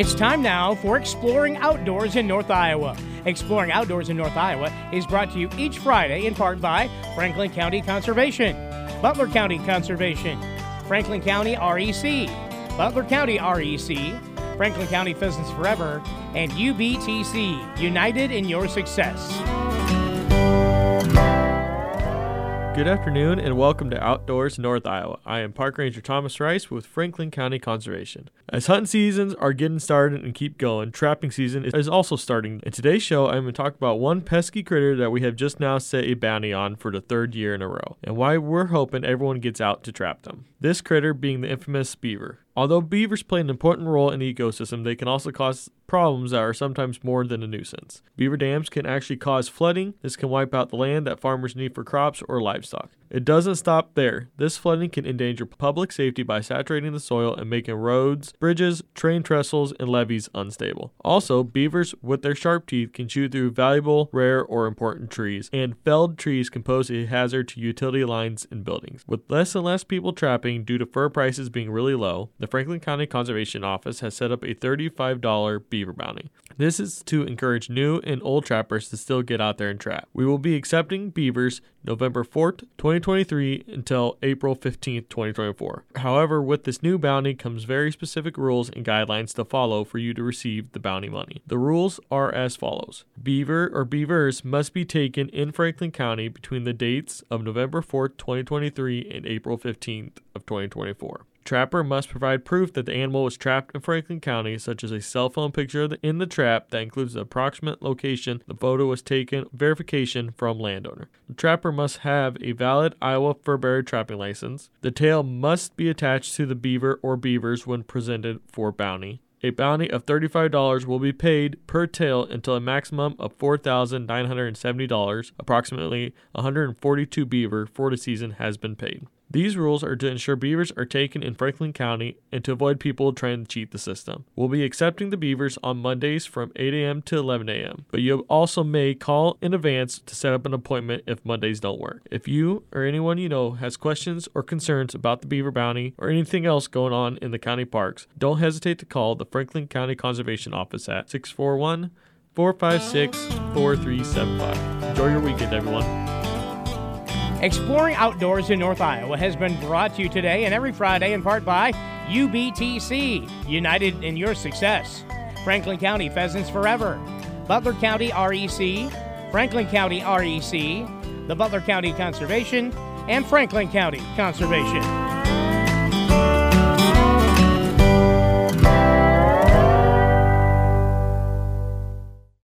It's time now for Exploring Outdoors in North Iowa. Exploring Outdoors in North Iowa is brought to you each Friday in part by Franklin County Conservation, Butler County Conservation, Franklin County REC, Butler County REC, Franklin County Pheasants Forever, and UBTC, United in Your Success. Good afternoon and welcome to Outdoors North Iowa. I am Park Ranger Thomas Rice with Franklin County Conservation. As hunting seasons are getting started and keep going, trapping season is also starting. In today's show, I'm going to talk about one pesky critter that we have just now set a bounty on for the third year in a row, and why we're hoping everyone gets out to trap them. This critter being the infamous beaver. Although beavers play an important role in the ecosystem, they can also cause problems that are sometimes more than a nuisance. Beaver dams can actually cause flooding. This can wipe out the land that farmers need for crops or livestock. It doesn't stop there. This flooding can endanger public safety by saturating the soil and making roads, bridges, train trestles, and levees unstable. Also, beavers with their sharp teeth can chew through valuable, rare, or important trees, and felled trees can pose a hazard to utility lines and buildings. With less and less people trapping due to fur prices being really low, the Franklin County Conservation Office has set up a $35 beaver bounty. This is to encourage new and old trappers to still get out there and trap. We will be accepting beavers November 4th, 2023 until April 15th, 2024. However, with this new bounty comes very specific rules and guidelines to follow for you to receive the bounty money. The rules are as follows. Beaver or beavers must be taken in Franklin County between the dates of November 4th, 2023 and April 15th of 2024. Trapper must provide proof that the animal was trapped in Franklin County, such as a cell phone picture in the trap that includes the approximate location the photo was taken, verification from landowner. The trapper must have a valid Iowa fur trapping license. The tail must be attached to the beaver or beavers when presented for bounty. A bounty of $35 will be paid per tail until a maximum of $4,970, approximately 142 beaver for the season, has been paid. These rules are to ensure beavers are taken in Franklin County and to avoid people trying to cheat the system. We'll be accepting the beavers on Mondays from 8 a.m. to 11 a.m., but you also may call in advance to set up an appointment if Mondays don't work. If you or anyone you know has questions or concerns about the beaver bounty or anything else going on in the county parks, don't hesitate to call the Franklin County Conservation Office at 641 456 4375. Enjoy your weekend, everyone. Exploring Outdoors in North Iowa has been brought to you today and every Friday in part by UBTC, United in Your Success, Franklin County Pheasants Forever, Butler County REC, Franklin County REC, the Butler County Conservation, and Franklin County Conservation.